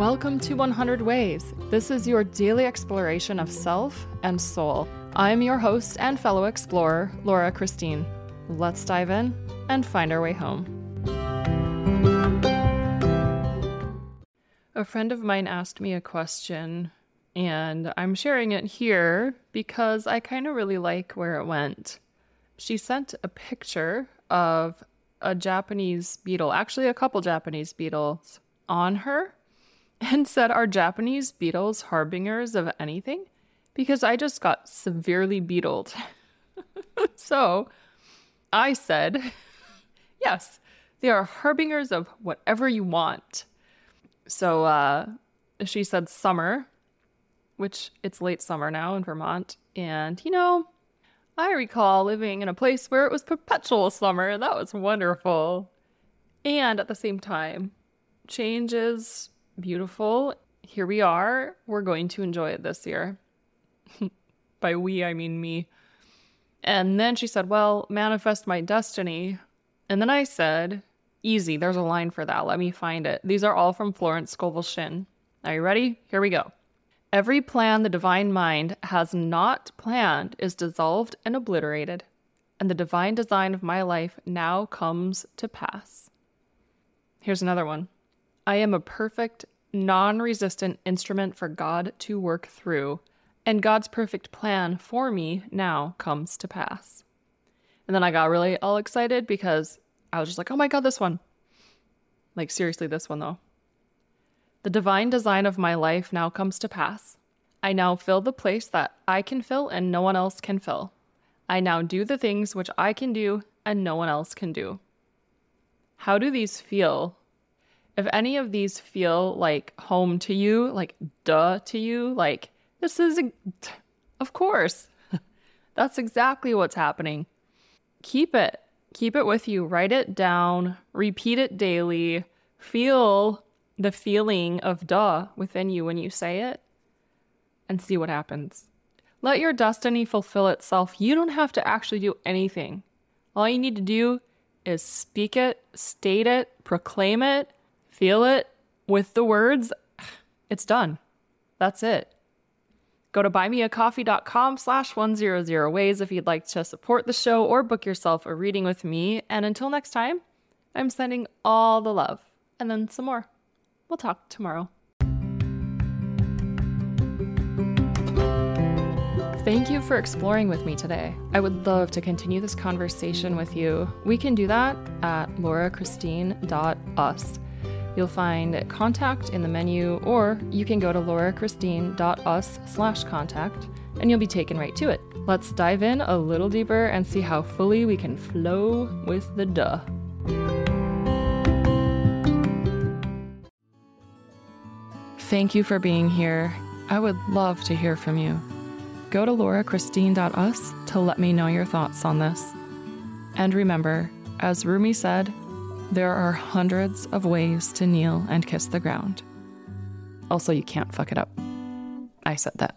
Welcome to 100 Ways. This is your daily exploration of self and soul. I'm your host and fellow explorer, Laura Christine. Let's dive in and find our way home. A friend of mine asked me a question, and I'm sharing it here because I kind of really like where it went. She sent a picture of a Japanese beetle, actually, a couple Japanese beetles, on her and said, Are Japanese beetles harbingers of anything? Because I just got severely beetled. so I said, Yes, they are harbingers of whatever you want. So uh, she said summer, which it's late summer now in Vermont. And, you know, I recall living in a place where it was perpetual summer. That was wonderful. And at the same time, changes beautiful. Here we are. We're going to enjoy it this year. By we, I mean me. And then she said, Well, manifest my destiny. And then I said, Easy, there's a line for that. Let me find it. These are all from Florence Scovel Shinn. Are you ready? Here we go. Every plan the divine mind has not planned is dissolved and obliterated, and the divine design of my life now comes to pass. Here's another one. I am a perfect, non resistant instrument for God to work through, and God's perfect plan for me now comes to pass. And then I got really all excited because I was just like, oh my God, this one. Like, seriously, this one though. The divine design of my life now comes to pass. I now fill the place that I can fill and no one else can fill. I now do the things which I can do and no one else can do. How do these feel if any of these feel like home to you, like duh to you, like this is, a, of course, that's exactly what's happening. Keep it, keep it with you, write it down, repeat it daily, feel the feeling of duh within you when you say it, and see what happens. Let your destiny fulfill itself. You don't have to actually do anything. All you need to do is speak it, state it, proclaim it, feel it with the words, it's done. That's it. Go to buymeacoffee.com slash 100 ways if you'd like to support the show or book yourself a reading with me. And until next time, I'm sending all the love and then some more. We'll talk tomorrow. Thank you for exploring with me today. I would love to continue this conversation with you. We can do that at laurachristine.us. You'll find contact in the menu, or you can go to laurachristine.us slash contact and you'll be taken right to it. Let's dive in a little deeper and see how fully we can flow with the duh. Thank you for being here. I would love to hear from you. Go to laurachristine.us to let me know your thoughts on this. And remember, as Rumi said, there are hundreds of ways to kneel and kiss the ground. Also, you can't fuck it up. I said that.